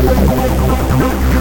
Let's go.